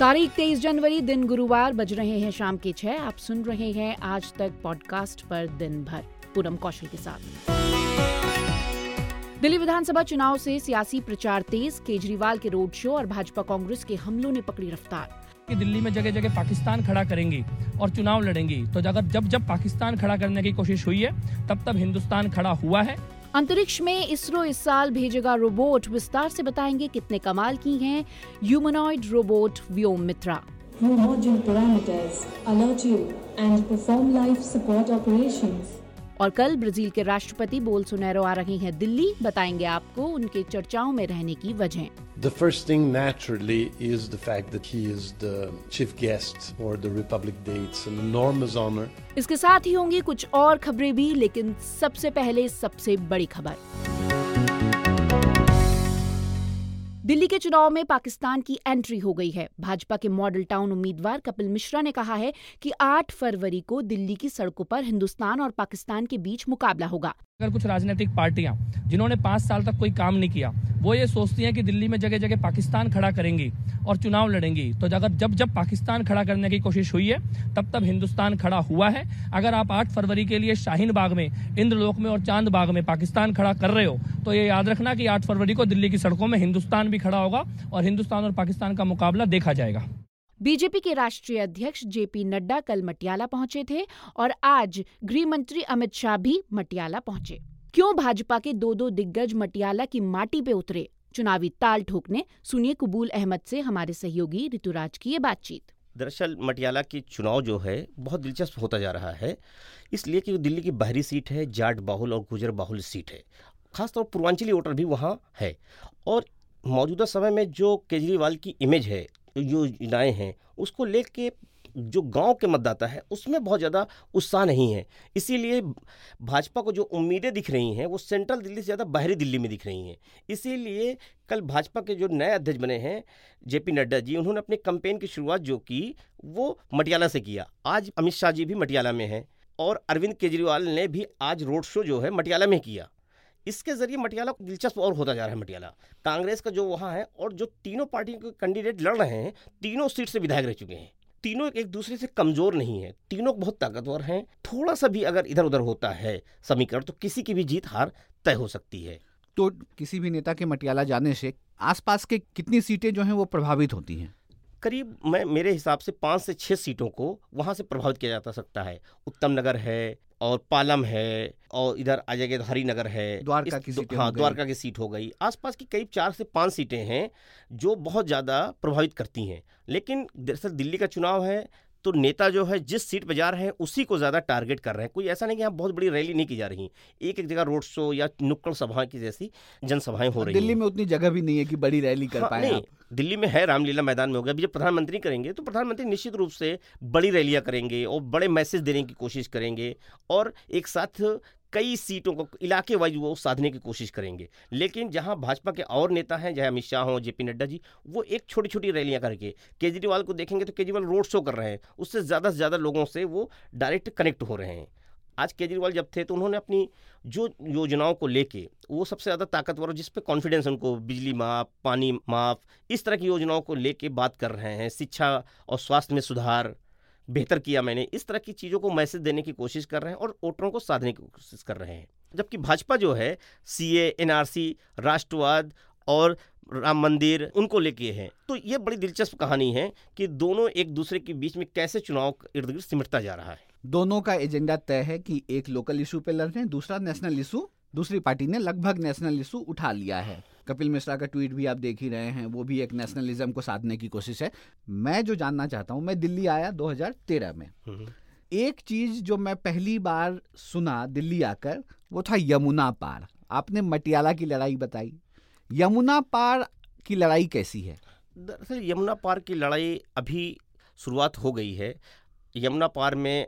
तारीख तेईस जनवरी, दिन गुरुवार बज रहे हैं शाम के छह। आप सुन रहे हैं आज तक पॉडकास्ट पर दिन भर, पूनम कौशल के साथ। दिल्ली विधानसभा चुनाव से सियासी प्रचार तेज, केजरीवाल के रोड शो और भाजपा कांग्रेस के हमलों ने पकड़ी रफ्तार। कि दिल्ली में जगह जगह पाकिस्तान खड़ा करेंगी और चुनाव लड़ेंगी। तो अगर जब जब पाकिस्तान खड़ा करने की कोशिश हुई है तब तब हिंदुस्तान खड़ा हुआ है। अंतरिक्ष में इसरो इस साल भेजेगा रोबोट विस्तार से बताएँगे कितने कमाल की हैं humanoid robot Vyom Mitra module parameters alert you and perform life support operations. और कल ब्राज़ील के राष्ट्रपति बोल सुनैरो आ रहे हैं दिल्ली। बताएँगे आपको उनके चर्चाओं में रहने की वजह। The first thing naturally is the fact that he is the chief guest for the Republic Day it's an enormous honour इसके साथ ही होंगी कुछ और खबरें भी लेकिन सबसे पहले सबसे बड़ी खबर। दिल्ली के चुनाव में पाकिस्तान की एंट्री हो गई है। भाजपा के मॉडल टाउन उम्मीदवार कपिल मिश्रा ने कहा है कि 8 फरवरी को दिल्ली की सड़कों पर हिंदुस्तान और पाकिस्तान के बीच मुकाबला होगा। अगर कुछ राजनीतिक पार्टियाँ, जिन्होंने पाँच साल तक कोई काम नहीं किया, वो ये सोचती हैं कि दिल्ली में जगह जगह पाकिस्तान खड़ा करेंगी और चुनाव लड़ेंगी। तो अगर जब जब पाकिस्तान खड़ा करने की कोशिश हुई है, तब तब हिंदुस्तान खड़ा हुआ है। अगर आप 8 फरवरी के लिए शाहीन बाग में, इंद्रलोक में और चाँद बाग में पाकिस्तान खड़ा कर रहे हो तो ये याद रखना कि 8 फरवरी को दिल्ली की सड़कों में हिंदुस्तान भी खड़ा होगा और हिंदुस्तान और पाकिस्तान का मुकाबला देखा जाएगा। बीजेपी के राष्ट्रीय अध्यक्ष जेपी नड्डा कल मटियाला पहुँचे थे और आज गृह मंत्री अमित शाह भी मटियाला पहुँचे। क्यों भाजपा के दो दो दिग्गज मटियाला की माटी पे उतरे? चुनावी ताल ठोकने। सुनिए कबूल अहमद से हमारे सहयोगी ऋतुराज की ये बातचीत। दरअसल मटियाला की चुनाव जो है, बहुत दिलचस्प होता जा रहा है। इसलिए कि दिल्ली की बाहरी सीट है, जाट बाहुल और गुजर बाहुल सीट है। खासतौर पूर्वांचली वोटर भी वहाँ है। और मौजूदा समय में जो केजरीवाल की इमेज है योजनाएँ हैं, उसको लेके जो गाँव के मतदाता है, उसमें बहुत ज़्यादा उत्साह नहीं है। इसीलिए भाजपा को जो उम्मीदें दिख रही हैं, वो सेंट्रल दिल्ली से ज़्यादा बाहरी दिल्ली में दिख रही हैं। इसीलिए कल भाजपा के जो नए अध्यक्ष बने हैं, जेपी नड्डा जी, उन्होंने अपने कंपेन की शुरुआत जो की, वो मटियाला से किया। आज अमित शाह जी भी मटियाला में हैं और अरविंद केजरीवाल ने भी आज रोड शो जो है, मटियाला में किया। इसके ज़रिए मटियाला दिलचस्प और होता जा रहा है मटियाला। कांग्रेस का जो वहाँ है और जो तीनों पार्टियों के कैंडिडेट लड़ रहे हैं तीनों सीट से विधायक रह चुके हैं। तीनों एक दूसरे से कमज़ोर नहीं है तीनों बहुत ताकतवर हैं। थोड़ा सा भी अगर इधर उधर होता है समीकरण तो किसी की भी जीत हार तय हो सकती है। तो किसी भी नेता के मटियाला जाने से आसपास के कितनी सीटें जो हैं वो प्रभावित होती हैं? करीब मैं मेरे हिसाब से पाँच से छः सीटों को वहाँ से प्रभावित किया जा सकता है। उत्तम नगर है और पालम है और इधर आ जाएगा तो हरिनगर है। द्वारका की सीट हाँ द्वारका की सीट हो गई। आसपास की करीब चार से पाँच सीटें हैं जो बहुत ज़्यादा प्रभावित करती हैं। लेकिन दरअसल दिल्ली का चुनाव है तो नेता जो है जिस सीट पर जा रहे हैं उसी को ज़्यादा टारगेट कर रहे हैं। कोई ऐसा नहीं कि यहाँ बहुत बड़ी रैली नहीं की जा रही एक एक जगह रोड शो या नुक्कड़ सभा की जैसी जनसभाएँ हो रही दिल्ली में उतनी जगह भी नहीं है कि बड़ी रैली कर हाँ, पाए दिल्ली में है रामलीला मैदान में होगा अभी जब प्रधानमंत्री करेंगे तो प्रधानमंत्री निश्चित रूप से बड़ी रैलियाँ करेंगे और बड़े मैसेज देने की कोशिश करेंगे और एक साथ कई सीटों को, इलाके वाइज वो साधने की कोशिश करेंगे। लेकिन जहाँ भाजपा के और नेता हैं चाहे अमित शाह हो, जेपी नड्डा जी, वो एक छोटी छोटी रैलियाँ करके, केजरीवाल को देखेंगे तो केजरीवाल रोड शो कर रहे हैं। उससे ज़्यादा से ज़्यादा लोगों से वो डायरेक्ट कनेक्ट हो रहे हैं। आज केजरीवाल जब थे तो उन्होंने अपनी जो योजनाओं को लेके, वो सबसे ज़्यादा ताकतवर जिस पे कॉन्फिडेंस उनको, बिजली माफ़, पानी माफ़, इस तरह की योजनाओं को लेके बात कर रहे हैं, शिक्षा और स्वास्थ्य में सुधार बेहतर किया मैंने। इस तरह की चीज़ों को मैसेज देने की कोशिश कर रहे हैं और वोटरों को साधने की कोशिश कर रहे हैं। जबकि भाजपा जो है सी एनआरसी, राष्ट्रवाद और राम मंदिर, उनको लेके है। तो ये बड़ी दिलचस्प कहानी है कि दोनों एक दूसरे के बीच में कैसे चुनाव इर्द गिर्द सिमटता जा रहा है। दोनों का एजेंडा तय है कि एक लोकल इशू पे लड़ रहे हैं, दूसरा नेशनल इशू, दूसरी पार्टी ने लगभग नेशनल इशू उठा लिया है। कपिल मिश्रा का ट्वीट भी आप देख ही रहे हैं वो भी एक नेशनलिज्म को साधने की कोशिश है। मैं जो जानना चाहता हूँ मैं दिल्ली आया 2013 में। हम्म। एक चीज़ जो मैं पहली बार सुना दिल्ली आकर वो था यमुना पार। आपने मटियाला की लड़ाई बताई। यमुना पार की लड़ाई कैसी है? दरअसल यमुना पार की लड़ाई अभी शुरुआत हो गई है। यमुना पार में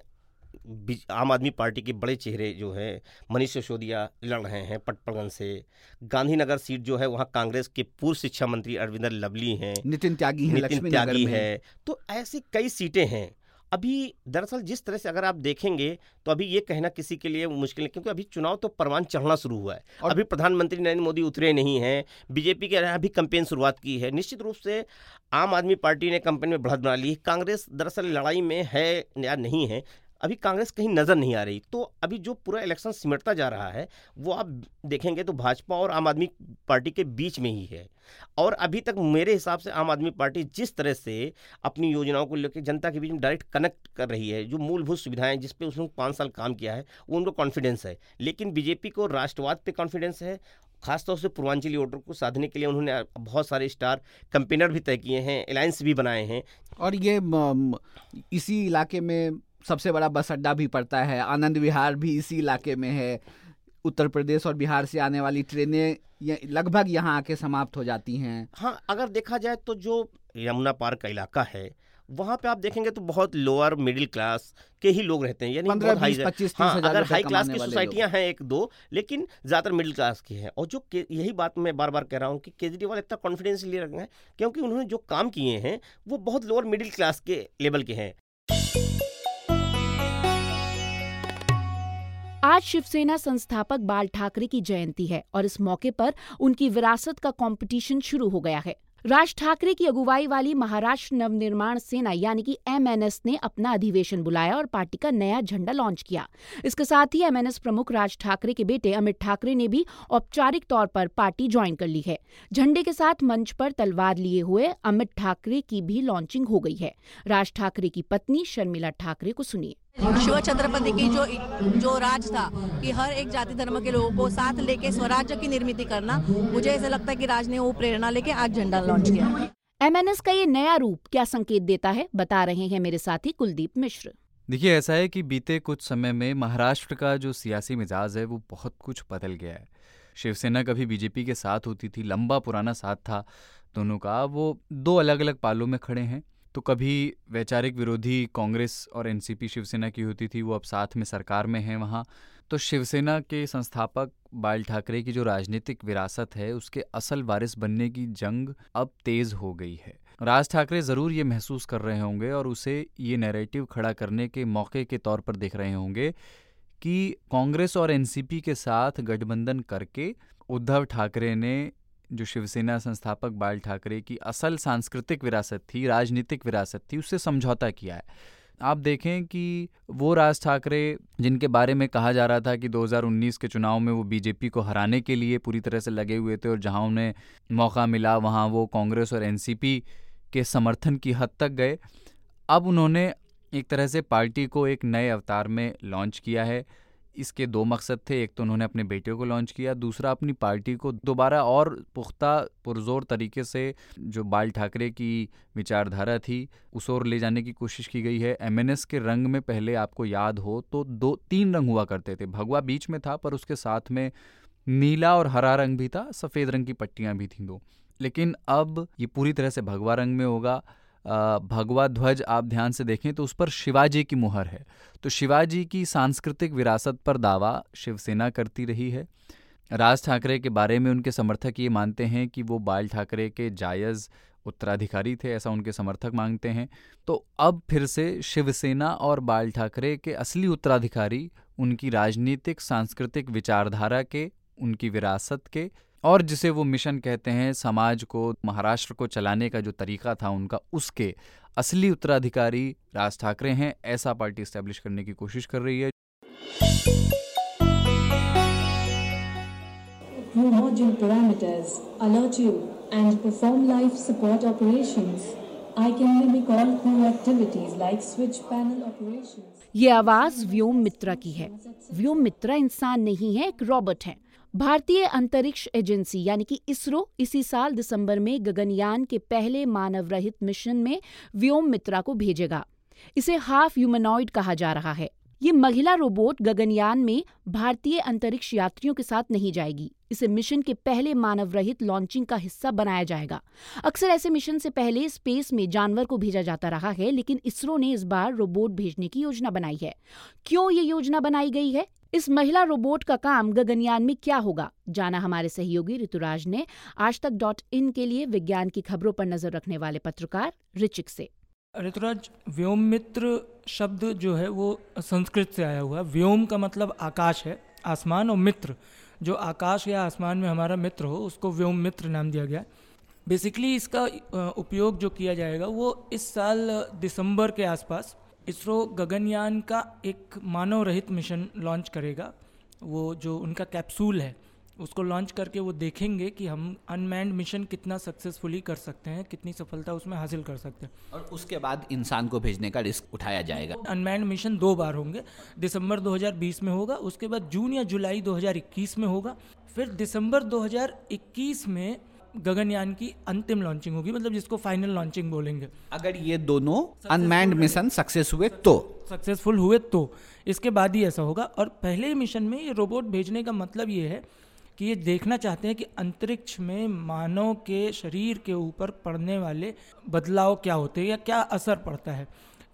आम आदमी पार्टी के बड़े चेहरे जो हैं मनीष सिसोदिया लड़ रहे हैं पटपड़गंज से। गांधीनगर सीट जो है वहाँ कांग्रेस के पूर्व शिक्षा मंत्री अरविंदर लवली हैं। नितिन त्यागी है नितिन त्यागी है। तो ऐसी कई सीटें हैं। अभी दरअसल जिस तरह से अगर आप देखेंगे तो अभी ये कहना किसी के लिए मुश्किल है क्योंकि अभी चुनाव तो परवान चढ़ना शुरू हुआ है। और- अभी प्रधानमंत्री नरेंद्र मोदी उतरे नहीं हैं। बीजेपी के अभी कंपेन शुरुआत की है। निश्चित रूप से आम आदमी पार्टी ने कंपेन में बढ़त बना ली। कांग्रेस दरअसल लड़ाई में है या नहीं है अभी कांग्रेस कहीं नज़र नहीं आ रही। तो अभी जो पूरा इलेक्शन सिमटता जा रहा है, वो आप देखेंगे तो भाजपा और आम आदमी पार्टी के बीच में ही है। और अभी तक मेरे हिसाब से आम आदमी पार्टी जिस तरह से अपनी योजनाओं को लेकर जनता के बीच में डायरेक्ट कनेक्ट कर रही है, जो मूलभूत सुविधाएँ जिस पे उसने पाँच साल काम किया है, वो उनको कॉन्फिडेंस है। लेकिन बीजेपी को राष्ट्रवाद पे कॉन्फिडेंस है, खासतौर से पूर्वांचली वोटर को साधने के लिए उन्होंने बहुत सारे स्टार कंपेनर भी तय किए हैं अलायंस भी बनाए हैं। और ये इसी इलाके में सबसे बड़ा बस अड्डा भी पड़ता है। आनंद विहार भी इसी इलाके में है। उत्तर प्रदेश और बिहार से आने वाली ट्रेनें लगभग यहाँ आके समाप्त हो जाती हैं। हाँ अगर देखा जाए तो जो यमुना पार का इलाका है वहाँ पे आप देखेंगे तो बहुत लोअर मिडिल क्लास के ही लोग रहते हैं यानी बहुत हाई 20, 25, 30 हाँ अगर हाई क्लास की सोसाइटियाँ हैं एक दो लेकिन ज़्यादातर मिडिल क्लास की हैं। और जो यही बात मैं बार बार कह रहा हूँ कि केजरीवाल इतना कॉन्फिडेंस लिए रखे हैं क्योंकि उन्होंने जो काम किए हैं वो बहुत लोअर मिडिल क्लास के लेवल के हैं। आज शिवसेना संस्थापक बाल ठाकरे की जयंती है और इस मौके पर उनकी विरासत का कंपटीशन शुरू हो गया है। राज ठाकरे की अगुवाई वाली महाराष्ट्र नवनिर्माण सेना यानी कि एमएनएस ने अपना अधिवेशन बुलाया और पार्टी का नया झंडा लॉन्च किया। इसके साथ ही एमएनएस प्रमुख राज ठाकरे के बेटे अमित ठाकरे ने भी औपचारिक तौर पर पार्टी ज्वाइन कर ली है। झंडे के साथ मंच पर तलवार लिए हुए अमित ठाकरे की भी लॉन्चिंग हो गई है। राज ठाकरे की पत्नी शर्मिला ठाकरे को सुनिए। शिव छत्रपति की जो जो राज था कि हर एक जाति धर्म के लोगों को साथ लेके स्वराज्य की निर्मित करना, मुझे ऐसा लगता है कि राज ने वो प्रेरणा लेके आज झंडा लॉन्च किया। एमएनएस का ये नया रूप क्या संकेत देता है? बता रहे हैं मेरे साथी कुलदीप मिश्र। देखिए ऐसा है कि बीते कुछ समय में महाराष्ट्र का जो सियासी मिजाज है वो बहुत कुछ बदल गया है। शिवसेना कभी बीजेपी के साथ होती थी लंबा पुराना साथ था दोनों का। वो दो अलग अलग पालों में खड़े हैं। तो कभी वैचारिक विरोधी कांग्रेस और एनसीपी शिवसेना की होती थी वो अब साथ में सरकार में हैं वहाँ। तो शिवसेना के संस्थापक बाल ठाकरे की जो राजनीतिक विरासत है, उसके असल वारिस बनने की जंग अब तेज हो गई है। राज ठाकरे ज़रूर ये महसूस कर रहे होंगे और उसे ये नैरेटिव खड़ा करने के मौके के तौर पर देख रहे होंगे कि कांग्रेस और एनसीपी के साथ गठबंधन करके उद्धव ठाकरे ने जो शिवसेना संस्थापक बाल ठाकरे की असल सांस्कृतिक विरासत थी, राजनीतिक विरासत थी, उससे समझौता किया है। आप देखें कि वो राज ठाकरे, जिनके बारे में कहा जा रहा था कि 2019 के चुनाव में वो बीजेपी को हराने के लिए पूरी तरह से लगे हुए थे और जहाँ उन्हें मौका मिला, वहाँ वो कांग्रेस और एनसीपी के समर्थन की हद तक गए। अब उन्होंने एक तरह से पार्टी को एक नए अवतार में लॉन्च किया है। इसके दो मकसद थे, एक तो उन्होंने अपने बेटे को लॉन्च किया, दूसरा अपनी पार्टी को दोबारा और पुख्ता, पुरजोर तरीके से जो बाल ठाकरे की विचारधारा थी, उस ओर ले जाने की कोशिश की गई है। एमएनएस के रंग में पहले आपको याद हो तो दो, तीन रंग हुआ करते थे। भगवा बीच में था, पर उसके साथ में नीला और हरा रंग भी था, सफ़ेद रंग की पट्टियाँ भी थीं दो। लेकिन अब ये पूरी तरह से भगवा रंग में होगा। भगवा ध्वज आप ध्यान से देखें तो उस पर शिवाजी की मुहर है। तो शिवाजी की सांस्कृतिक विरासत पर दावा शिवसेना करती रही है। राज ठाकरे के बारे में उनके समर्थक ये मानते हैं कि वो बाल ठाकरे के जायज़ उत्तराधिकारी थे, ऐसा उनके समर्थक मांगते हैं। तो अब फिर से शिवसेना और बाल ठाकरे के असली उत्तराधिकारी, उनकी राजनीतिक, सांस्कृतिक विचारधारा के, उनकी विरासत के और जिसे वो मिशन कहते हैं समाज को महाराष्ट्र को चलाने का जो तरीका था उनका उसके असली उत्तराधिकारी राज ठाकरे हैं ऐसा पार्टी स्टैब्लिश करने की कोशिश कर रही है Through parameters, alert you and perform life support operations. I can mimic all crew activities like switch panel operations. ये आवाज़ व्योम मित्रा की है व्योम मित्रा इंसान नहीं है एक रॉबोट है भारतीय अंतरिक्ष एजेंसी यानी कि इसरो इसी साल दिसंबर में गगनयान के पहले मानव रहित मिशन में व्योम मित्रा को भेजेगा। इसे हाफ़ ह्यूमनॉइड कहा जा रहा है। ये महिला रोबोट गगनयान में भारतीय अंतरिक्ष यात्रियों के साथ नहीं जाएगी। इसे मिशन के पहले मानव रहित लॉन्चिंग का हिस्सा बनाया जाएगा। अक्सर ऐसे मिशन से पहले स्पेस में जानवर को भेजा जाता रहा है, लेकिन इसरो ने इस बार रोबोट भेजने की योजना बनाई है। क्यों ये योजना बनाई गई है? इस महिला रोबोट का काम गगनयान में क्या होगा? जाना हमारे सहयोगी ऋतुराज ने आज तक डॉट इन के लिए विज्ञान की खबरों पर नज़र रखने वाले पत्रकार रिचिक से। ऋतुराज व्योम मित्र शब्द जो है वो संस्कृत से आया हुआ है। व्योम का मतलब आकाश है, आसमान और मित्र। जो आकाश या आसमान में हमारा मित्र हो, उसको व्योम मित्र नाम दिया गया बेसिकली इसका उपयोग जो किया जाएगा वो इस साल दिसंबर के आसपास इसरो गगनयान का एक मानव रहित मिशन लॉन्च करेगा। वो जो उनका कैप्सूल है उसको लॉन्च करके वो देखेंगे कि हम अनमैंड मिशन कितना सक्सेसफुली कर सकते हैं कितनी सफलता उसमें हासिल कर सकते हैं। और उसके बाद इंसान को भेजने का रिस्क उठाया जाएगा। अनमैंड मिशन दो बार होंगे दिसंबर 2020 में होगा उसके बाद जून या जुलाई 2021 में होगा फिर दिसंबर 2021 में गगनयान की अंतिम लॉन्चिंग होगी मतलब जिसको फाइनल लॉन्चिंग बोलेंगे। अगर ये दोनों अनमैंड मिशन सक्सेस हुए तो। सक्सेसफुल हुए तो। इसके बाद ही ऐसा होगा। और पहले मिशन में ये रोबोट भेजने का मतलब ये है कि ये देखना चाहते हैं कि अंतरिक्ष में मानव के शरीर के ऊपर पड़ने वाले बदलाव क्या होते हैं या क्या असर पड़ता है।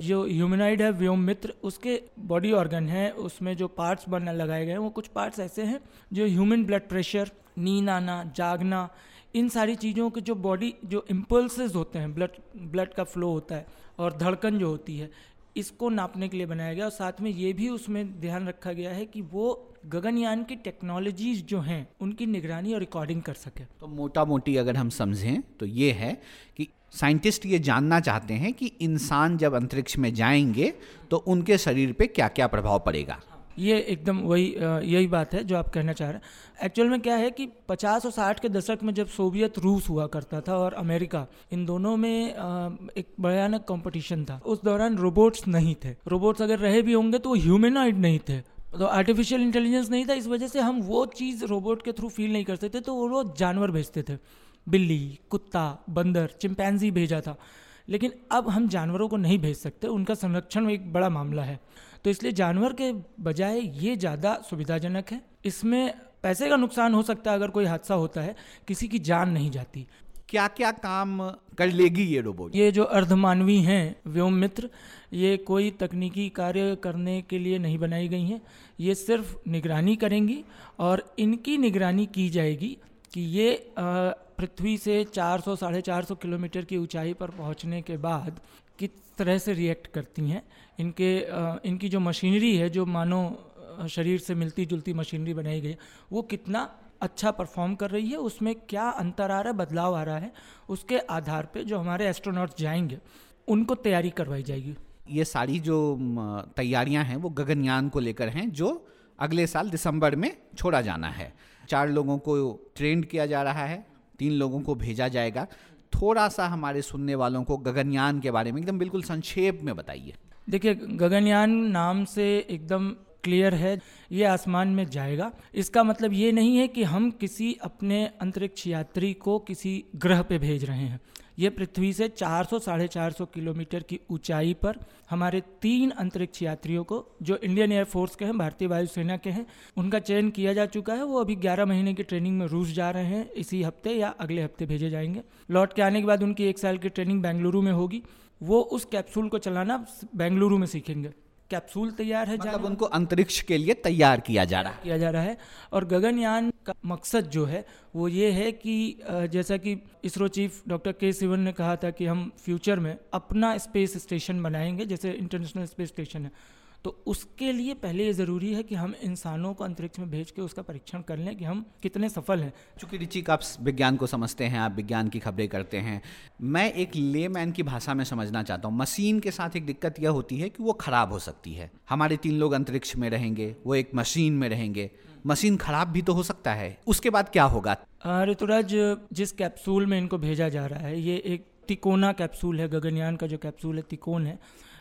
जो ह्यूमनाइड है व्योम मित्र उसके बॉडी ऑर्गन है, उसमें जो पार्ट्स बनने लगाए गए हैं, वो कुछ पार्ट्स ऐसे हैं जो ह्यूमन ब्लड प्रेशर नींद आना, जागना, इन सारी चीज़ों के जो बॉडी जो इम्पल्सेस होते हैं ब्लड ब्लड का फ्लो होता है और धड़कन जो होती है, इसको नापने के लिए बनाया गया और साथ में ये भी उसमें ध्यान रखा गया है कि वो गगनयान की टेक्नोलॉजीज़ जो हैं उनकी निगरानी और रिकॉर्डिंग कर सके। तो मोटा मोटी अगर हम समझें तो ये है कि साइंटिस्ट ये जानना चाहते हैं कि इंसान जब अंतरिक्ष में जाएँगे तो उनके शरीर पे क्या क्या प्रभाव पड़ेगा। ये एकदम वही यही बात है जो आप कहना चाह रहे हैं। एक्चुअल में क्या है कि 50 और 60 के दशक में जब सोवियत रूस हुआ करता था और अमेरिका इन दोनों में एक भयानक कंपटीशन था। उस दौरान रोबोट्स नहीं थे। रोबोट्स अगर रहे भी होंगे तो वो ह्यूमेनॉइड नहीं थे। तो आर्टिफिशियल इंटेलिजेंस नहीं था इस वजह से हम वो चीज़ रोबोट के थ्रू फील नहीं कर सकते तो वो जानवर भेजते थे। बिल्ली कुत्ता बंदर चिंपैंजी भेजा था। लेकिन अब हम जानवरों को नहीं भेज सकते उनका संरक्षण एक बड़ा मामला है। तो इसलिए जानवर के बजाय ये ज़्यादा सुविधाजनक है। इसमें पैसे का नुकसान हो सकता है अगर कोई हादसा होता है किसी की जान नहीं जाती। क्या क्या काम कर लेगी ये रोबोट ये जो अर्धमानवी हैं व्योम मित्र ये कोई तकनीकी कार्य करने के लिए नहीं बनाई गई हैं। ये सिर्फ़ निगरानी करेंगी और इनकी निगरानी की जाएगी कि ये पृथ्वी से 400 साढ़े चार किलोमीटर की ऊंचाई पर पहुँचने के बाद किस तरह से रिएक्ट करती हैं। इनके इनकी जो मशीनरी है, जो मानो शरीर से मिलती जुलती मशीनरी बनाई गई, वो कितना अच्छा परफॉर्म कर रही है, उसमें क्या अंतर आ रहा है, बदलाव आ रहा है, उसके आधार पे जो हमारे एस्ट्रोनॉट्स जाएँगे, उनको तैयारी करवाई जाएगी। ये सारी जो तैयारियाँ हैं वो गगनयान को लेकर हैं, जो अगले साल दिसंबर में छोड़ा जाना है। चार लोगों को ट्रेंड किया जा रहा है, तीन लोगों को भेजा जाएगा। थोड़ा सा हमारे सुनने वालों को गगनयान के बारे में एकदम बिल्कुल संक्षेप में बताइए। देखिए, गगनयान नाम से एकदम क्लियर है, ये आसमान में जाएगा। इसका मतलब ये नहीं है कि हम किसी अपने अंतरिक्ष यात्री को किसी ग्रह पे भेज रहे हैं। ये पृथ्वी से 400 साढ़े चार किलोमीटर की ऊंचाई पर हमारे तीन अंतरिक्ष यात्रियों को, जो इंडियन एयरफोर्स के हैं, भारतीय वायुसेना के हैं, उनका चयन किया जा चुका है। वो अभी 11 महीने की ट्रेनिंग में रूस जा रहे हैं। इसी हफ़्ते या अगले हफ़्ते भेजे जाएँगे। लौट के आने के बाद उनकी एक साल की ट्रेनिंग बेंगलुरु में होगी। वो उस कैप्सूल को चलाना बेंगलुरु में सीखेंगे। कैप्सूल तैयार है मतलब उनको अंतरिक्ष के लिए तैयार किया जा रहा है। किया जा रहा है। और गगनयान का मकसद जो है वो ये है कि जैसा कि इसरो चीफ डॉक्टर के सिवन ने कहा था कि हम फ्यूचर में अपना स्पेस स्टेशन बनाएँगे जैसे इंटरनेशनल स्पेस स्टेशन है। तो उसके लिए पहले ये ज़रूरी है कि हम इंसानों को अंतरिक्ष में भेज के उसका परीक्षण कर लें कि हम कितने सफल हैं। चूँकि रिचिक आप विज्ञान को समझते हैं आप विज्ञान की खबरें करते हैं मैं एक लेमैन की भाषा में समझना चाहता हूँ। मशीन के साथ एक दिक्कत यह होती है कि वो ख़राब हो सकती है। हमारे तीन लोग अंतरिक्ष में रहेंगे वो एक मशीन में रहेंगे। मशीन खराब भी तो हो सकता है। उसके बाद क्या होगा? ऋतुराज जिस कैप्सूल में इनको भेजा जा रहा है ये एक तिकोना कैप्सूल है, गगनयान का जो कैप्सूल है, तिकोन है।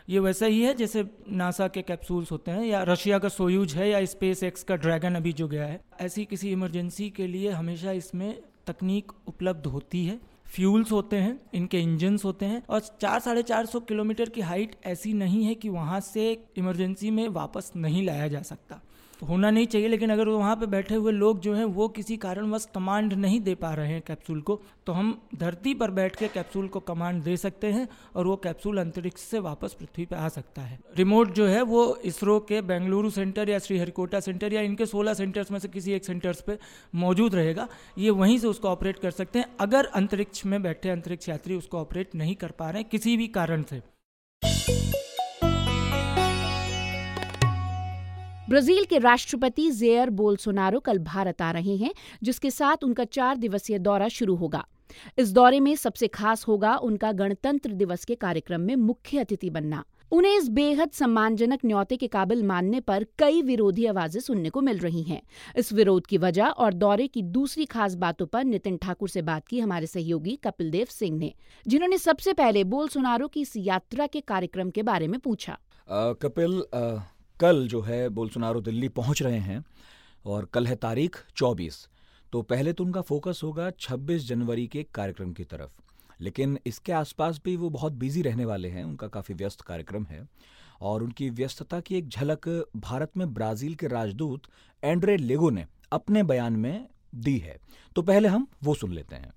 ये वैसा ही है जैसे नासा के कैप्सूल्स होते हैं, या रशिया का सोयूज है, या स्पेस एक्स का ड्रैगन अभी जो गया है। ऐसी किसी इमरजेंसी के लिए हमेशा इसमें तकनीक उपलब्ध होती है। फ्यूल्स होते हैं, इनके इंजन्स होते हैं, और चार, साढ़े चार सौ किलोमीटर की हाइट ऐसी नहीं है कि वहाँ से इमरजेंसी में वापस नहीं लाया जा सकता। होना नहीं चाहिए, लेकिन अगर वहाँ पे बैठे हुए लोग जो हैं, वो किसी कारणवश कमांड नहीं दे पा रहे हैं कैप्सूल को तो हम धरती पर बैठ के कैप्सूल को कमांड दे सकते हैं और वो कैप्सूल अंतरिक्ष से वापस पृथ्वी पर आ सकता है। रिमोट जो है, वो इसरो के बेंगलुरु सेंटर या श्रीहरिकोटा सेंटर या इनके सोलह सेंटर्स में से किसी एक सेंटर्स पर मौजूद रहेगा। ये वहीं से उसको ऑपरेट कर सकते हैं, अगर अंतरिक्ष में बैठे अंतरिक्ष यात्री उसको ऑपरेट नहीं कर पा रहे किसी भी कारण से। ब्राज़ील के राष्ट्रपति जेयर बोल्सोनारो कल भारत आ रहे हैं जिसके साथ उनका चार दिवसीय दौरा शुरू होगा। इस दौरे में सबसे खास होगा उनका गणतंत्र दिवस के कार्यक्रम में मुख्य अतिथि बनना। उन्हें इस बेहद सम्मानजनक न्यौते के काबिल मानने पर कई विरोधी आवाज़ें सुनने को मिल रही हैं। इस विरोध की वजह और दौरे की दूसरी खास बातों पर नितिन ठाकुर से बात की हमारे सहयोगी कपिल देव सिंह ने जिन्होंने सबसे पहले बोलसोनारो की इस यात्रा के कार्यक्रम के बारे में पूछा। आ, कपिल आ, कल जो है बोलसोनारो दिल्ली पहुँच रहे हैं और कल है तारीख 24 तो पहले तो उनका फोकस होगा 26 जनवरी के कार्यक्रम की तरफ़। लेकिन इसके आसपास भी वो बहुत बिज़ी रहने वाले हैं, उनका काफ़ी व्यस्त कार्यक्रम है। और उनकी व्यस्तता की एक झलक भारत में ब्राज़ील के राजदूत एंड्रे लेगो ने अपने बयान में दी है। तो पहले हम वो सुन लेते हैं।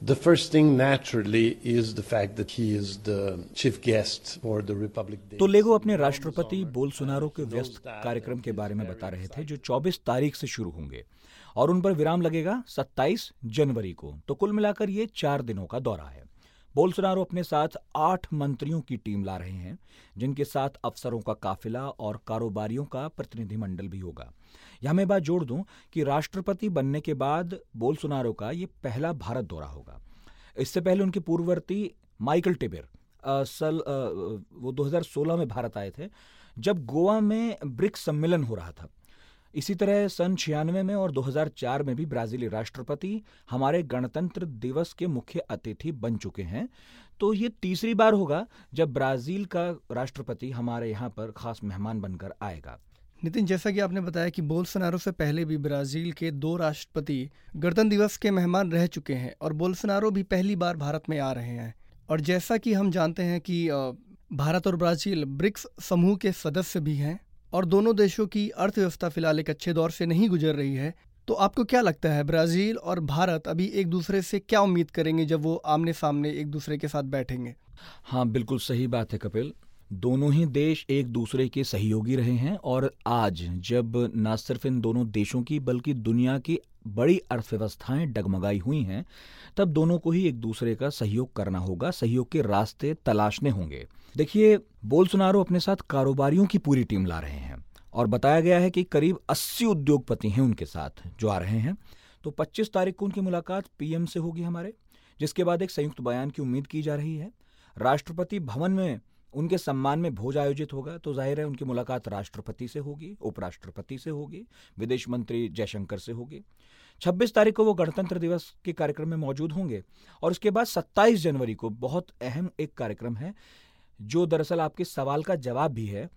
The first thing, naturally, is the fact that he is the chief guest for the Republic Day. तो लेगो अपने राष्ट्रपति बोल सुनारो के व्यस्त कार्यक्रम के बारे में बता रहे थे, जो 24 तारीख से शुरू होंगे, और उन पर विराम लगेगा 27 जनवरी को तो कुल मिलाकर ये चार दिनों का दौरा है बोलसोनारो अपने साथ आठ मंत्रियों की टीम ला रहे हैं जिनके साथ अफसरों का काफिला और कारोबारियों का प्रतिनिधिमंडल भी होगा। यहाँ मैं बात जोड़ दूँ कि राष्ट्रपति बनने के बाद बोलसोनारो का ये पहला भारत दौरा होगा। इससे पहले उनके पूर्ववर्ती माइकल टिबिर सल आ, वो 2016 में भारत आए थे जब गोवा में ब्रिक्स सम्मेलन हो रहा था। इसी तरह सन छियानवे में और 2004 में भी ब्राजीली राष्ट्रपति हमारे गणतंत्र दिवस के मुख्य अतिथि बन चुके हैं। तो ये तीसरी बार होगा जब ब्राज़ील का राष्ट्रपति हमारे यहाँ पर खास मेहमान बनकर आएगा। नितिन, जैसा कि आपने बताया कि बोल्सनारो से पहले भी ब्राज़ील के दो राष्ट्रपति गणतंत्र दिवस के मेहमान रह चुके हैं और बोल्सनारो भी पहली बार भारत में आ रहे हैं। और जैसा कि हम जानते हैं कि भारत और ब्राज़ील ब्रिक्स समूह के सदस्य भी हैं और दोनों देशों की अर्थव्यवस्था फ़िलहाल एक अच्छे दौर से नहीं गुजर रही है तो आपको क्या लगता है, ब्राज़ील और भारत अभी एक दूसरे से क्या उम्मीद करेंगे जब वो आमने सामने एक दूसरे के साथ बैठेंगे? हाँ बिल्कुल सही बात है कपिल। दोनों ही देश एक दूसरे के सहयोगी रहे हैं और आज जब न सिर्फ़ इन दोनों देशों की बल्कि दुनिया की बड़ी अर्थव्यवस्थाएँ डगमगाई हुई हैं, तब दोनों को ही एक दूसरे का सहयोग करना होगा, सहयोग के रास्ते तलाशने होंगे। देखिए, बोलसोनारो अपने साथ कारोबारियों की पूरी टीम ला रहे हैं और बताया गया है कि करीब 80 उद्योगपति हैं उनके साथ जो आ रहे हैं। तो 25 तारीख को उनकी मुलाकात पीएम से होगी हमारे, जिसके बाद एक संयुक्त बयान की उम्मीद की जा रही है। राष्ट्रपति भवन में उनके सम्मान में भोज आयोजित होगा तो ज़ाहिर है उनकी मुलाकात राष्ट्रपति से होगी उपराष्ट्रपति से होगी विदेश मंत्री जयशंकर से होगी। 26 तारीख को वो गणतंत्र दिवस के कार्यक्रम में मौजूद होंगे और उसके बाद 27 जनवरी को बहुत अहम एक कार्यक्रम है जो दरअसल आपके सवाल का जवाब भी है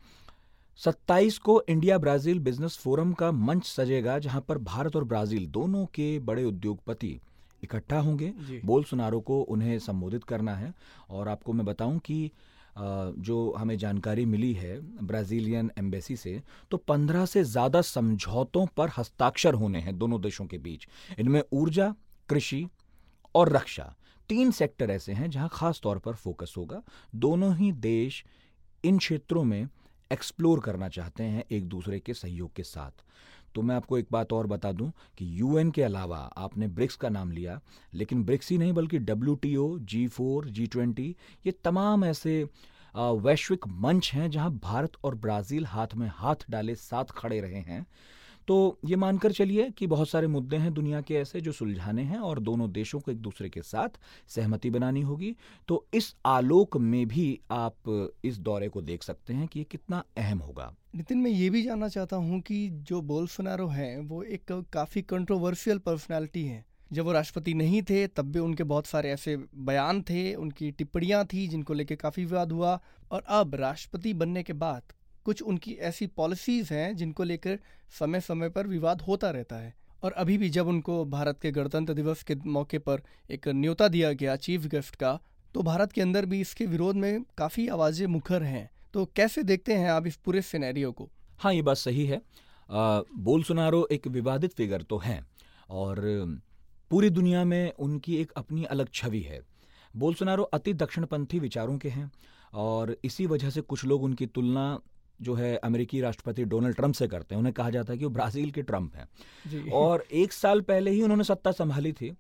27 को इंडिया ब्राज़ील बिज़नेस फोरम का मंच सजेगा जहाँ पर भारत और ब्राज़ील दोनों के बड़े उद्योगपति इकट्ठा होंगे। बोल सुनारो को उन्हें संबोधित करना है और आपको मैं बताऊँ कि जो हमें जानकारी मिली है ब्राज़ीलियन एम्बेसी से तो पंद्रह से ज़्यादा समझौतों पर हस्ताक्षर होने हैं दोनों देशों के बीच। इनमें ऊर्जा, कृषि और रक्षा, तीन सेक्टर ऐसे हैं जहाँ खास तौर पर फोकस होगा। दोनों ही देश इन क्षेत्रों में एक्सप्लोर करना चाहते हैं एक दूसरे के सहयोग के साथ। तो मैं आपको एक बात और बता दूँ कि यूएन के अलावा आपने ब्रिक्स का नाम लिया, लेकिन ब्रिक्स ही नहीं बल्कि W T O G four G twenty ये तमाम ऐसे वैश्विक मंच हैं जहाँ भारत और ब्राज़ील हाथ में हाथ डाले साथ खड़े रहे हैं। तो ये मानकर चलिए कि बहुत सारे मुद्दे हैं दुनिया के ऐसे जो सुलझाने हैं और दोनों देशों को एक दूसरे के साथ सहमति बनानी होगी। तो इस आलोक में भी आप इस दौरे को देख सकते हैं कि ये कितना अहम होगा। नितिन, मैं ये भी जानना चाहता हूँ कि जो बोल्सोनारो हैं, वो एक काफ़ी कंट्रोवर्शियल पर्सनैलिटी हैं। जब वो राष्ट्रपति नहीं थे, तब भी उनके बहुत सारे ऐसे बयान थे, उनकी टिप्पणियाँ थी जिनको लेकर काफ़ी विवाद हुआ। और अब राष्ट्रपति बनने के बाद कुछ उनकी ऐसी पॉलिसीज़ हैं जिनको लेकर समय समय पर विवाद होता रहता है। और अभी भी जब उनको भारत के गणतंत्र दिवस के मौके पर एक न्योता दिया गया चीफ गेस्ट का तो भारत के अंदर भी इसके विरोध में काफ़ी आवाज़ें मुखर हैं। तो कैसे देखते हैं आप इस पूरे सिनेरियो को? हाँ ये बात सही है। आ, बोल सुनारो एक विवादित फिगर तो हैं और पूरी दुनिया में उनकी एक अपनी अलग छवि है। बोल सुनारो अति दक्षिणपंथी विचारों के हैं और इसी वजह से कुछ लोग उनकी तुलना जो है अमेरिकी राष्ट्रपति डोनाल्ड ट्रंप से करते हैं। उन्हें कहा जाता है कि वो ब्राज़ील के ट्रंप हैं। और एक साल पहले ही उन्होंने सत्ता संभाली थी।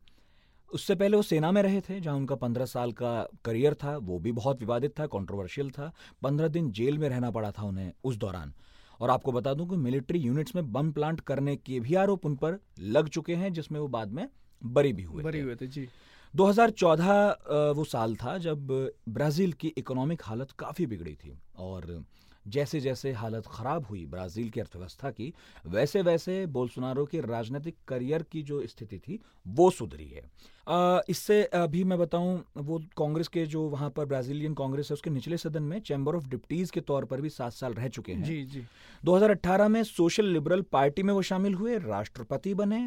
उससे पहले वो सेना में रहे थे जहाँ उनका पंद्रह साल का करियर था। वो भी बहुत विवादित था कंट्रोवर्शियल था। पंद्रह दिन जेल में रहना पड़ा था उन्हें उस दौरान। और आपको बता दूँ कि मिलिट्री यूनिट्स में बम प्लांट करने के भी आरोप उन पर लग चुके हैं जिसमें वो बाद में बरी भी हुए बरी हुए थे जी। 2014 वो साल था जब ब्राज़ील की इकोनॉमिक हालत काफ़ी बिगड़ी थी। और जैसे जैसे हालत ख़राब हुई ब्राज़ील की अर्थव्यवस्था की वैसे वैसे बोलसोनारो के राजनीतिक करियर की जो स्थिति थी वो सुधरी है। आ, इससे अभी मैं बताऊँ वो कांग्रेस के जो वहाँ पर ब्राज़ीलियन कांग्रेस है उसके निचले सदन में चैम्बर ऑफ़ डिप्टीज़ के तौर पर भी सात साल रह चुके हैं। जी जी। 2018 में सोशल लिबरल पार्टी में वो शामिल हुए राष्ट्रपति बने।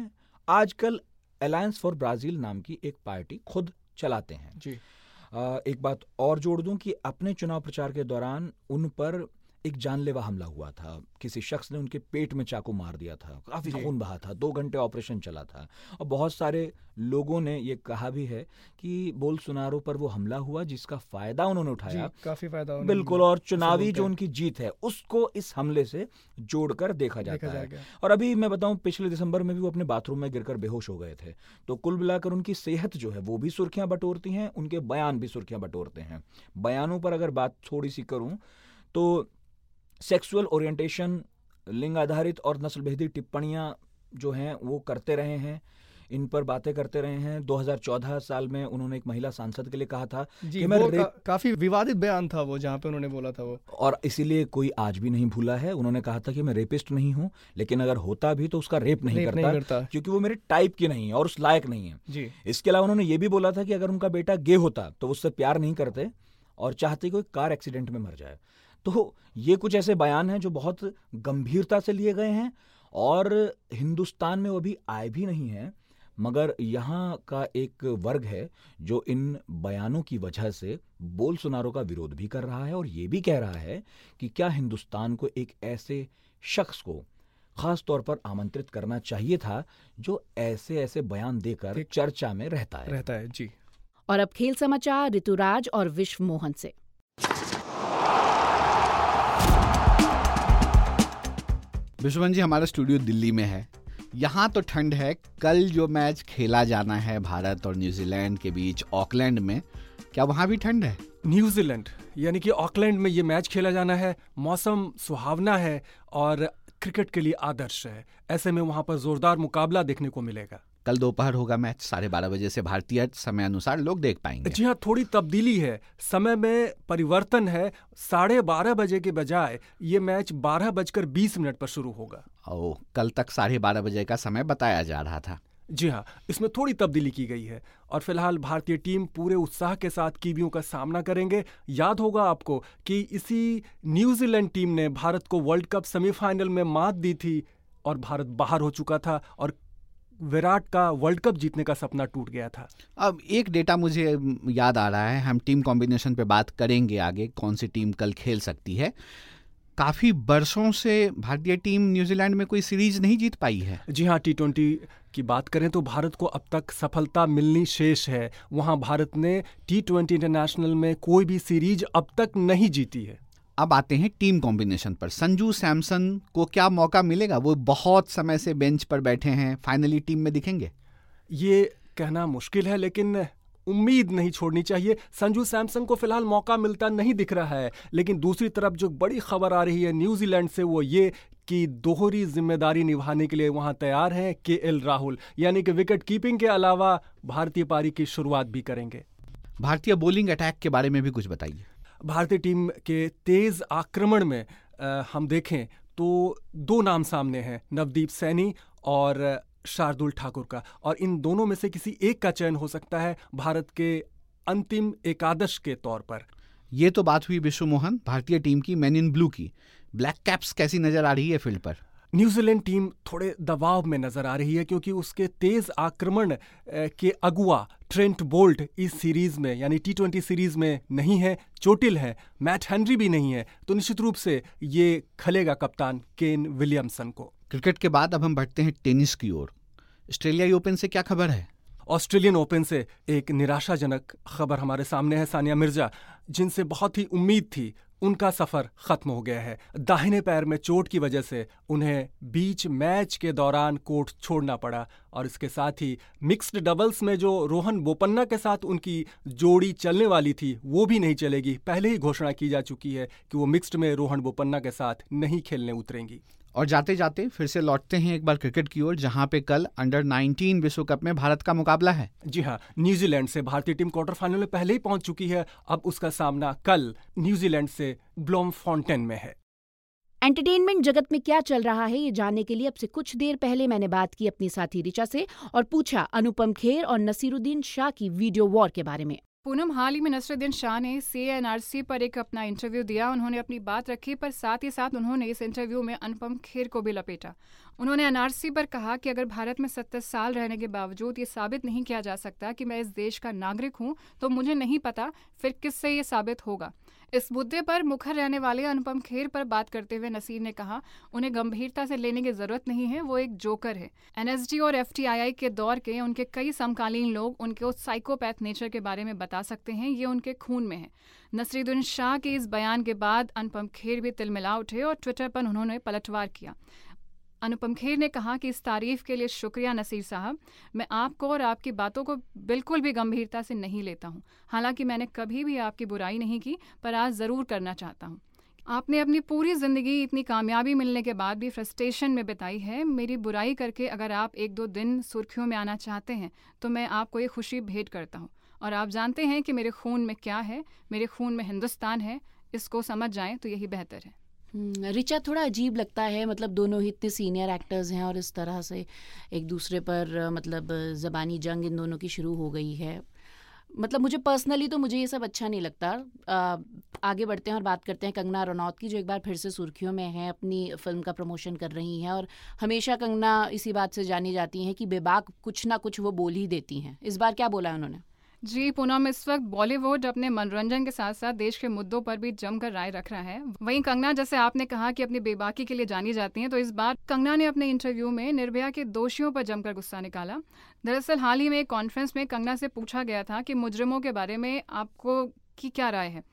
आजकल अलायंस फॉर ब्राज़ील नाम की एक पार्टी खुद चलाते हैं। जी। एक बात और जोड़ दूँ कि अपने चुनाव प्रचार के दौरान उन पर एक जानलेवा हमला हुआ था। किसी शख्स ने उनके पेट में चाकू मार दिया था। काफ़ी खून बहा था। दो घंटे ऑपरेशन चला था। और बहुत सारे लोगों ने ये कहा भी है कि बोल सुनारो पर वो हमला हुआ जिसका फ़ायदा उन्होंने उठाया। काफ़ी फ़ायदा बिल्कुल और चुनावी जो उनकी जीत है उसको इस हमले से जोड़कर देखा जाता है। और अभी मैं बताऊँ पिछले दिसंबर में भी वो अपने बाथरूम में गिरकर बेहोश हो गए थे। तो कुल मिलाकर उनकी सेहत जो है वो भी सुर्खियाँ बटोरती हैं उनके बयान भी सुर्खियाँ बटोरते हैं। बयानों पर अगर बात थोड़ी सी करूँ तो सेक्सुअल ओरिएंटेशन लिंग आधारित और नस्ल भेदी टिप्पणियाँ जो हैं वो करते रहे हैं। इन पर बातें करते रहे हैं। 2014 साल में उन्होंने एक महिला सांसद के लिए कहा था जी, कि मैं का, काफ़ी विवादित बयान था वो जहाँ पे उन्होंने बोला था वो। और इसीलिए कोई आज भी नहीं भूला है। उन्होंने कहा था कि मैं रेपिस्ट नहीं हूँ लेकिन अगर होता भी तो उसका रेप नहीं, रेप करता, नहीं करता। क्योंकि वो मेरे टाइप की नहीं है और उस लायक नहीं है। जी। इसके अलावा उन्होंने ये भी बोला था कि अगर उनका बेटा गे होता तो उससे प्यार नहीं करते और चाहते कोई कार एक्सीडेंट में मर जाए। तो ये कुछ ऐसे बयान हैं जो बहुत गंभीरता से लिए गए हैं और हिंदुस्तान में वो अभी आए भी नहीं हैं मगर यहाँ का एक वर्ग है जो इन बयानों की वजह से बोल सुनारों का विरोध भी कर रहा है और ये भी कह रहा है कि क्या हिंदुस्तान को एक ऐसे शख्स को खास तौर पर आमंत्रित करना चाहिए था जो ऐसे ऐसे बयान देकर चर्चा में रहता है। रहता है जी। और अब खेल समाचार ऋतुराज और विश्व मोहन से। विश्वमन जी, हमारा स्टूडियो दिल्ली में है। यहाँ तो ठंड है। कल जो मैच खेला जाना है भारत और न्यूजीलैंड के बीच ऑकलैंड में, क्या वहाँ भी ठंड है? न्यूजीलैंड यानी कि ऑकलैंड में ये मैच खेला जाना है। मौसम सुहावना है और क्रिकेट के लिए आदर्श है। ऐसे में वहाँ पर जोरदार मुकाबला देखने को मिलेगा। कल दोपहर होगा मैच साढ़े बारह बजे से भारतीय समय अनुसार लोग देख पाएँगे। जी हाँ थोड़ी तब्दीली है। समय में परिवर्तन है। साढ़े बारह बजे के बजाय ये मैच बारह बजकर बीस मिनट पर शुरू होगा। ओ कल तक साढ़े बारह बजे का समय बताया जा रहा था। जी हाँ इसमें थोड़ी तब्दीली की गई है और फ़िलहाल भारतीय टीम पूरे उत्साह के साथ कीवियों का सामना करेंगे। याद होगा आपको कि इसी न्यूजीलैंड टीम ने भारत को वर्ल्ड कप सेमीफाइनल में मात दी थी और भारत बाहर हो चुका था और विराट का वर्ल्ड कप जीतने का सपना टूट गया था। अब एक डेटा मुझे याद आ रहा है हम टीम कॉम्बिनेशन पे बात करेंगे आगे कौन सी टीम कल खेल सकती है। काफ़ी बरसों से भारतीय टीम न्यूजीलैंड में कोई सीरीज़ नहीं जीत पाई है। जी हाँ टी ट्वेंटी की बात करें तो भारत को अब तक सफलता मिलनी शेष है। वहाँ भारत ने टी ट्वेंटी इंटरनेशनल में कोई भी सीरीज़ अब तक नहीं जीती है। अब आते हैं टीम कॉम्बिनेशन पर। संजू सैमसन को क्या मौका मिलेगा? वो बहुत समय से बेंच पर बैठे हैं। फाइनली टीम में दिखेंगे? ये कहना मुश्किल है लेकिन उम्मीद नहीं छोड़नी चाहिए। संजू सैमसन को फ़िलहाल मौका मिलता नहीं दिख रहा है। लेकिन दूसरी तरफ़ जो बड़ी खबर आ रही है न्यूजीलैंड से वो ये कि दोहरी ज़िम्मेदारी निभाने के लिए वहाँ तैयार हैं के एल राहुल। यानी कि विकेट कीपिंग के अलावा भारतीय पारी की शुरुआत भी करेंगे। भारतीय बॉलिंग अटैक के बारे में भी कुछ बताइए। भारतीय टीम के तेज आक्रमण में हम देखें तो दो नाम सामने हैं, नवदीप सैनी और शार्दुल ठाकुर का। और इन दोनों में से किसी एक का चयन हो सकता है भारत के अंतिम एकादश के तौर पर। यह तो बात हुई विश्व मोहन भारतीय टीम की मैन इन ब्लू की। ब्लैक कैप्स कैसी नज़र आ रही है फ़ील्ड पर? न्यूजीलैंड टीम थोड़े दबाव में नज़र आ रही है क्योंकि उसके तेज आक्रमण के अगुआ ट्रेंट बोल्ट इस सीरीज़ में, यानी टी ट्वेंटी सीरीज़ में नहीं है, चोटिल है। मैट हेनरी भी नहीं है तो निश्चित रूप से ये खलेगा कप्तान केन विलियमसन को। क्रिकेट के बाद अब हम बढ़ते हैं टेनिस की ओर। ऑस्ट्रेलियाई ओपन से क्या खबर है? ऑस्ट्रेलियन ओपन से एक निराशाजनक खबर हमारे सामने है, सानिया मिर्ज़ा, जिनसे बहुत ही उम्मीद थी उनका सफ़र खत्म हो गया है। दाहिने पैर में चोट की वजह से उन्हें बीच मैच के दौरान कोर्ट छोड़ना पड़ा और इसके साथ ही मिक्स्ड डबल्स में जो रोहन बोपन्ना के साथ उनकी जोड़ी चलने वाली थी, वो भी नहीं चलेगी। पहले ही घोषणा की जा चुकी है कि वो मिक्स्ड में रोहन बोपन्ना के साथ नहीं खेलने उतरेंगी। और जाते जाते फिर से लौटते हैं एक बार क्रिकेट की ओर जहाँ पे कल अंडर 19 विश्व कप में भारत का मुकाबला है। जी हाँ न्यूजीलैंड से भारतीय टीम क्वार्टर फाइनल में पहले ही पहुँच चुकी है। अब उसका सामना कल न्यूजीलैंड से ब्लोम फाउंटेन में है। एंटरटेनमेंट जगत में क्या चल रहा है ये जानने के लिए अब से कुछ देर पहले मैंने बात की अपनी साथी रिचा से और पूछा अनुपम खेर और नसीरुद्दीन शाह की वीडियो वॉर के बारे में। पूनम, हाल ही में नसरुद्दीन शाह ने सी एनआरसी पर एक अपना इंटरव्यू दिया। उन्होंने अपनी बात रखी, पर साथ ही साथ उन्होंने इस इंटरव्यू में अनुपम खेर को भी लपेटा। उन्होंने एनआरसी पर कहा कि अगर भारत में सत्तर साल रहने के बावजूद ये साबित नहीं किया जा सकता कि मैं इस देश का नागरिक हूँ तो मुझे नहीं पता फिर किससे ये साबित होगा। इस मुद्दे पर मुखर रहने वाले अनुपम खेर पर बात करते हुए नसीर ने कहा, उन्हें गंभीरता से लेने की ज़रूरत नहीं है, वो एक जोकर है। एनएसडी और एफटीआईआई के दौर के उनके कई समकालीन लोग उनके उस साइकोपैथ नेचर के बारे में बता सकते हैं, ये उनके खून में है। नसरुद्दीन शाह के इस बयान के बाद अनुपम खेर भी तिलमिला उठे और ट्विटर पर उन्होंने पलटवार किया। अनुपम खेर ने कहा कि इस तारीफ़ के लिए शुक्रिया नसीर साहब। मैं आपको और आपकी बातों को बिल्कुल भी गंभीरता से नहीं लेता हूँ। हालाँकि मैंने कभी भी आपकी बुराई नहीं की, पर आज ज़रूर करना चाहता हूँ। आपने अपनी पूरी ज़िंदगी इतनी कामयाबी मिलने के बाद भी फ्रस्ट्रेशन में बिताई है। मेरी बुराई करके अगर आप एक दो दिन सुर्खियों में आना चाहते हैं तो मैं आपको ये खुशी भेंट करता हूँ। और आप जानते हैं कि मेरे खून में क्या है? मेरे खून में हिंदुस्तान है। इसको समझ जाएँ तो यही बेहतर है। रिचा थोड़ा अजीब लगता है मतलब दोनों ही इतने सीनियर एक्टर्स हैं और इस तरह से एक दूसरे पर मतलब ज़बानी जंग इन दोनों की शुरू हो गई है। मतलब मुझे पर्सनली तो मुझे ये सब अच्छा नहीं लगता। आ, आगे बढ़ते हैं और बात करते हैं कंगना रनौत की जो एक बार फिर से सुर्खियों में है अपनी फ़िल्म का प्रमोशन कर रही हैं और हमेशा कंगना इसी बात से जानी जाती हैं कि बेबाक कुछ ना कुछ वो बोल ही देती हैं। इस बार क्या बोला है उन्होंने? जी, पूनम, इस वक्त बॉलीवुड अपने मनोरंजन के साथ साथ देश के मुद्दों पर भी जमकर राय रख रहा है। वहीं कंगना, जैसे आपने कहा कि अपनी बेबाकी के लिए जानी जाती हैं तो इस बार कंगना ने अपने इंटरव्यू में निर्भया के दोषियों पर जमकर गुस्सा निकाला। दरअसल हाल ही में एक कॉन्फ्रेंस में कंगना से पूछा गया था कि मुजरिमों के बारे में आपको की क्या राय है?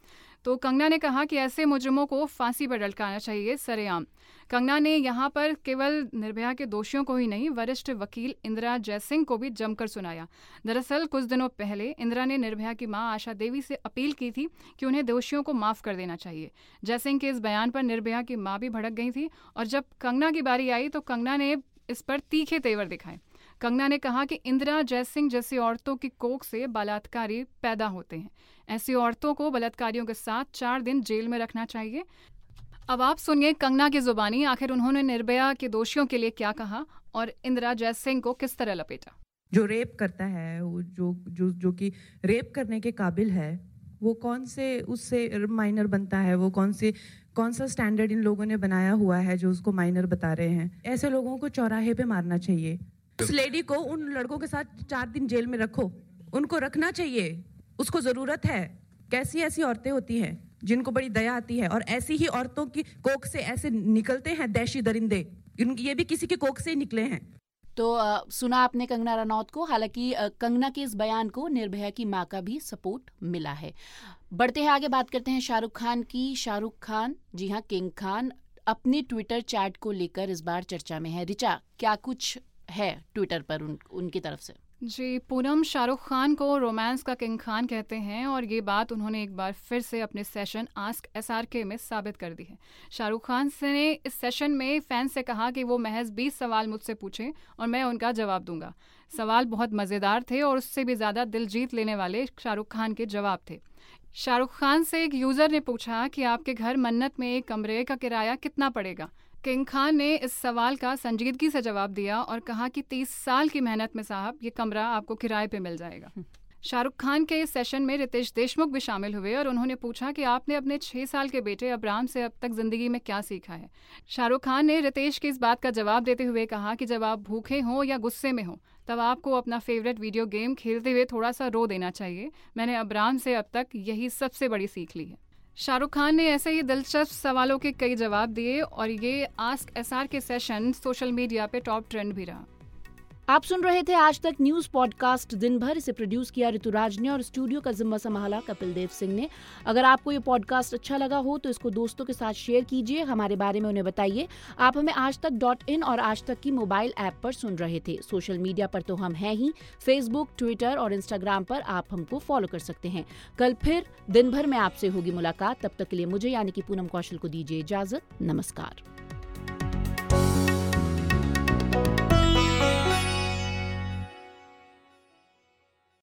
तो कंगना ने कहा कि ऐसे मुजरमों को फांसी पर लटकाना चाहिए, सरेआम। कंगना ने यहाँ पर केवल निर्भया के दोषियों को ही नहीं, वरिष्ठ वकील इंदिरा जयसिंह को भी जमकर सुनाया। दरअसल, कुछ दिनों पहले इंदिरा ने निर्भया की माँ आशा देवी से अपील की थी कि उन्हें दोषियों को माफ़ कर देना चाहिए। जयसिंह के इस बयान पर निर्भया की माँ भी भड़क गई थी और जब कंगना की बारी आई तो कंगना ने इस पर तीखे तेवर दिखाए। कंगना ने कहा कि इंदिरा जयसिंह जैसी औरतों की कोख से बलात्कारी पैदा होते हैं। ऐसी औरतों को बलात्कारियों के साथ चार दिन जेल में रखना चाहिए। अब आप सुनिए कंगना की जुबानी। आखिर उन्होंने निर्भया के दोषियों के लिए क्या कहा और इंदिरा जयसिंह को किस तरह लपेटा? जो रेप करता है, वो जो जो जो कि रेप करने के काबिल है, वो कौन से, उससे माइनर बनता है? वो कौन से, कौन सा स्टैंडर्ड इन लोगों ने बनाया हुआ है जो उसको माइनर बता रहे हैं? ऐसे लोगों को चौराहे पे मारना चाहिए। उस लेडी को उन लड़कों के साथ चार दिन जेल में रखो। उनको रखना चाहिए। उसको ज़रूरत है। कैसी ऐसी औरतें होती हैं जिनको बड़ी दया आती है और ऐसी ही औरतों की कोख से ऐसे निकलते हैं दैशी दरिंदे। ये भी किसी के कोख से ही निकले हैं। तो आ, सुना आपने कंगना रनौत को। हालाँकि कंगना के इस बयान को निर्भया की माँ का भी सपोर्ट मिला है। बढ़ते हैं आगे बात करते हैं शाहरुख खान की। शाहरुख खान जी हाँ किंग खान अपने ट्विटर चैट को लेकर इस बार चर्चा में है। रिचा क्या कुछ है ट्विटर पर उन, उनकी तरफ़ से? जी पूनम शाहरुख खान को रोमांस का किंग खान कहते हैं और ये बात उन्होंने एक बार फिर से अपने सेशन आस्क एस आर के में साबित कर दी है। शाहरुख खान से ने इस सेशन में फैंस से कहा कि वो महज बीस सवाल मुझसे पूछें और मैं उनका जवाब दूँगा। सवाल बहुत मज़ेदार थे और उससे भी ज़्यादा दिल जीत लेने वाले शाहरुख खान के जवाब थे। शाहरुख खान से एक यूज़र ने पूछा कि आपके घर मन्नत में एक कमरे का किराया कितना पड़ेगा? किंग खान ने इस सवाल का संजीदगी से जवाब दिया और कहा कि तीस साल की मेहनत में साहब ये कमरा आपको किराए पे मिल जाएगा। हम्म। शाहरुख खान के इस सेशन में रितेश देशमुख भी शामिल हुए और उन्होंने पूछा कि आपने अपने छह साल के बेटे अब्राम से अब तक ज़िंदगी में क्या सीखा है? शाहरुख खान ने रितेश की इस बात का जवाब देते हुए कहा कि जब आप भूखे हों या गुस्से में हों तब आपको अपना फेवरेट वीडियो गेम खेलते हुए थोड़ा सा रो देना चाहिए। मैंने अब्राम से अब तक यही सबसे बड़ी सीख ली है। शाहरुख खान ने ऐसे ही दिलचस्प सवालों के कई जवाब दिए और ये आस्क एसआर के सेशन सोशल मीडिया पे टॉप ट्रेंड भी रहा। आप सुन रहे थे आज तक न्यूज़ पॉडकास्ट। दिन भर इसे प्रोड्यूस किया ऋतुराज ने और स्टूडियो का जिम्मा संभाला कपिल देव सिंह ने। अगर आपको ये पॉडकास्ट अच्छा लगा हो तो इसको दोस्तों के साथ शेयर कीजिए। हमारे बारे में उन्हें बताइए। आप हमें आज तक डॉट इन और आज तक की मोबाइल ऐप पर सुन रहे थे। सोशल मीडिया पर तो हम हैं ही। फेसबुक ट्विटर और इंस्टाग्राम पर आप हमको फॉलो कर सकते हैं। कल फिर दिन भर में आपसे होगी मुलाकात। तब तक के लिए मुझे यानी कि पूनम कौशल को दीजिए इजाज़त। नमस्कार।